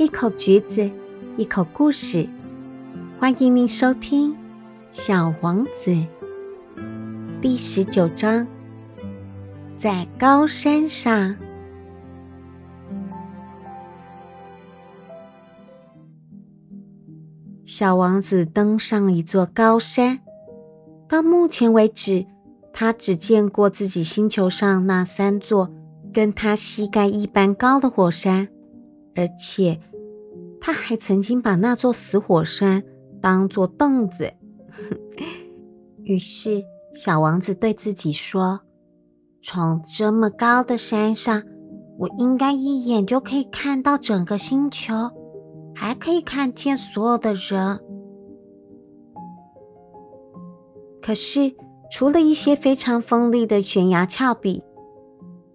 一口橘子，一口故事。欢迎您收听《小王子》第十九章，在高山上。小王子登上一座高山，到目前为止，他只见过自己星球上那三座跟他膝盖一般高的火山。而且，他还曾经把那座死火山当作凳子。于是，小王子对自己说：“从这么高的山上，我应该一眼就可以看到整个星球，还可以看见所有的人。”可是，除了一些非常锋利的悬崖峭壁，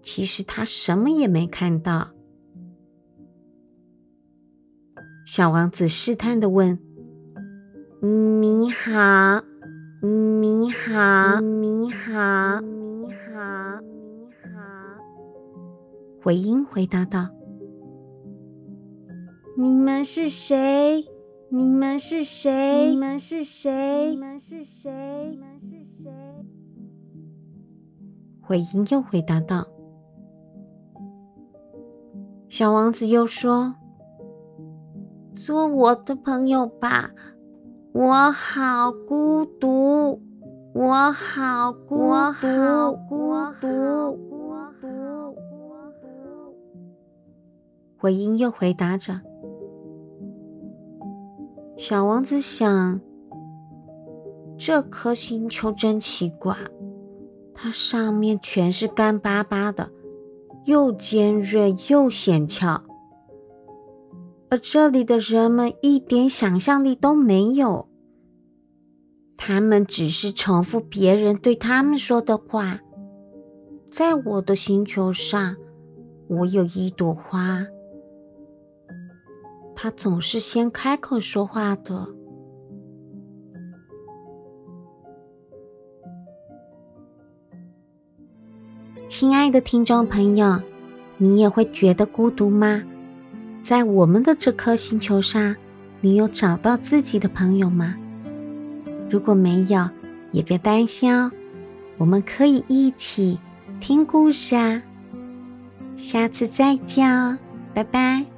其实他什么也没看到。小王子试探的问：“你好，你好，你好，你好，你好。”回音回答道：“你们是谁？你们是谁？你们是谁？你们是谁？你们是谁？”回音又回答道：“小王子又说。”做我的朋友吧，我好孤独，我好孤独，孤独，孤独。回音又回答着。小王子想：这颗星球真奇怪，它上面全是干巴巴的，又尖锐又险峭。这里的人们一点想象力都没有，他们只是重复别人对他们说的话。在我的星球上，我有一朵花，它总是先开口说话的。亲爱的听众朋友，你也会觉得孤独吗？在我们的这颗星球上，你有找到自己的朋友吗？如果没有，也别担心哦，我们可以一起听故事啊！下次再见哦，拜拜。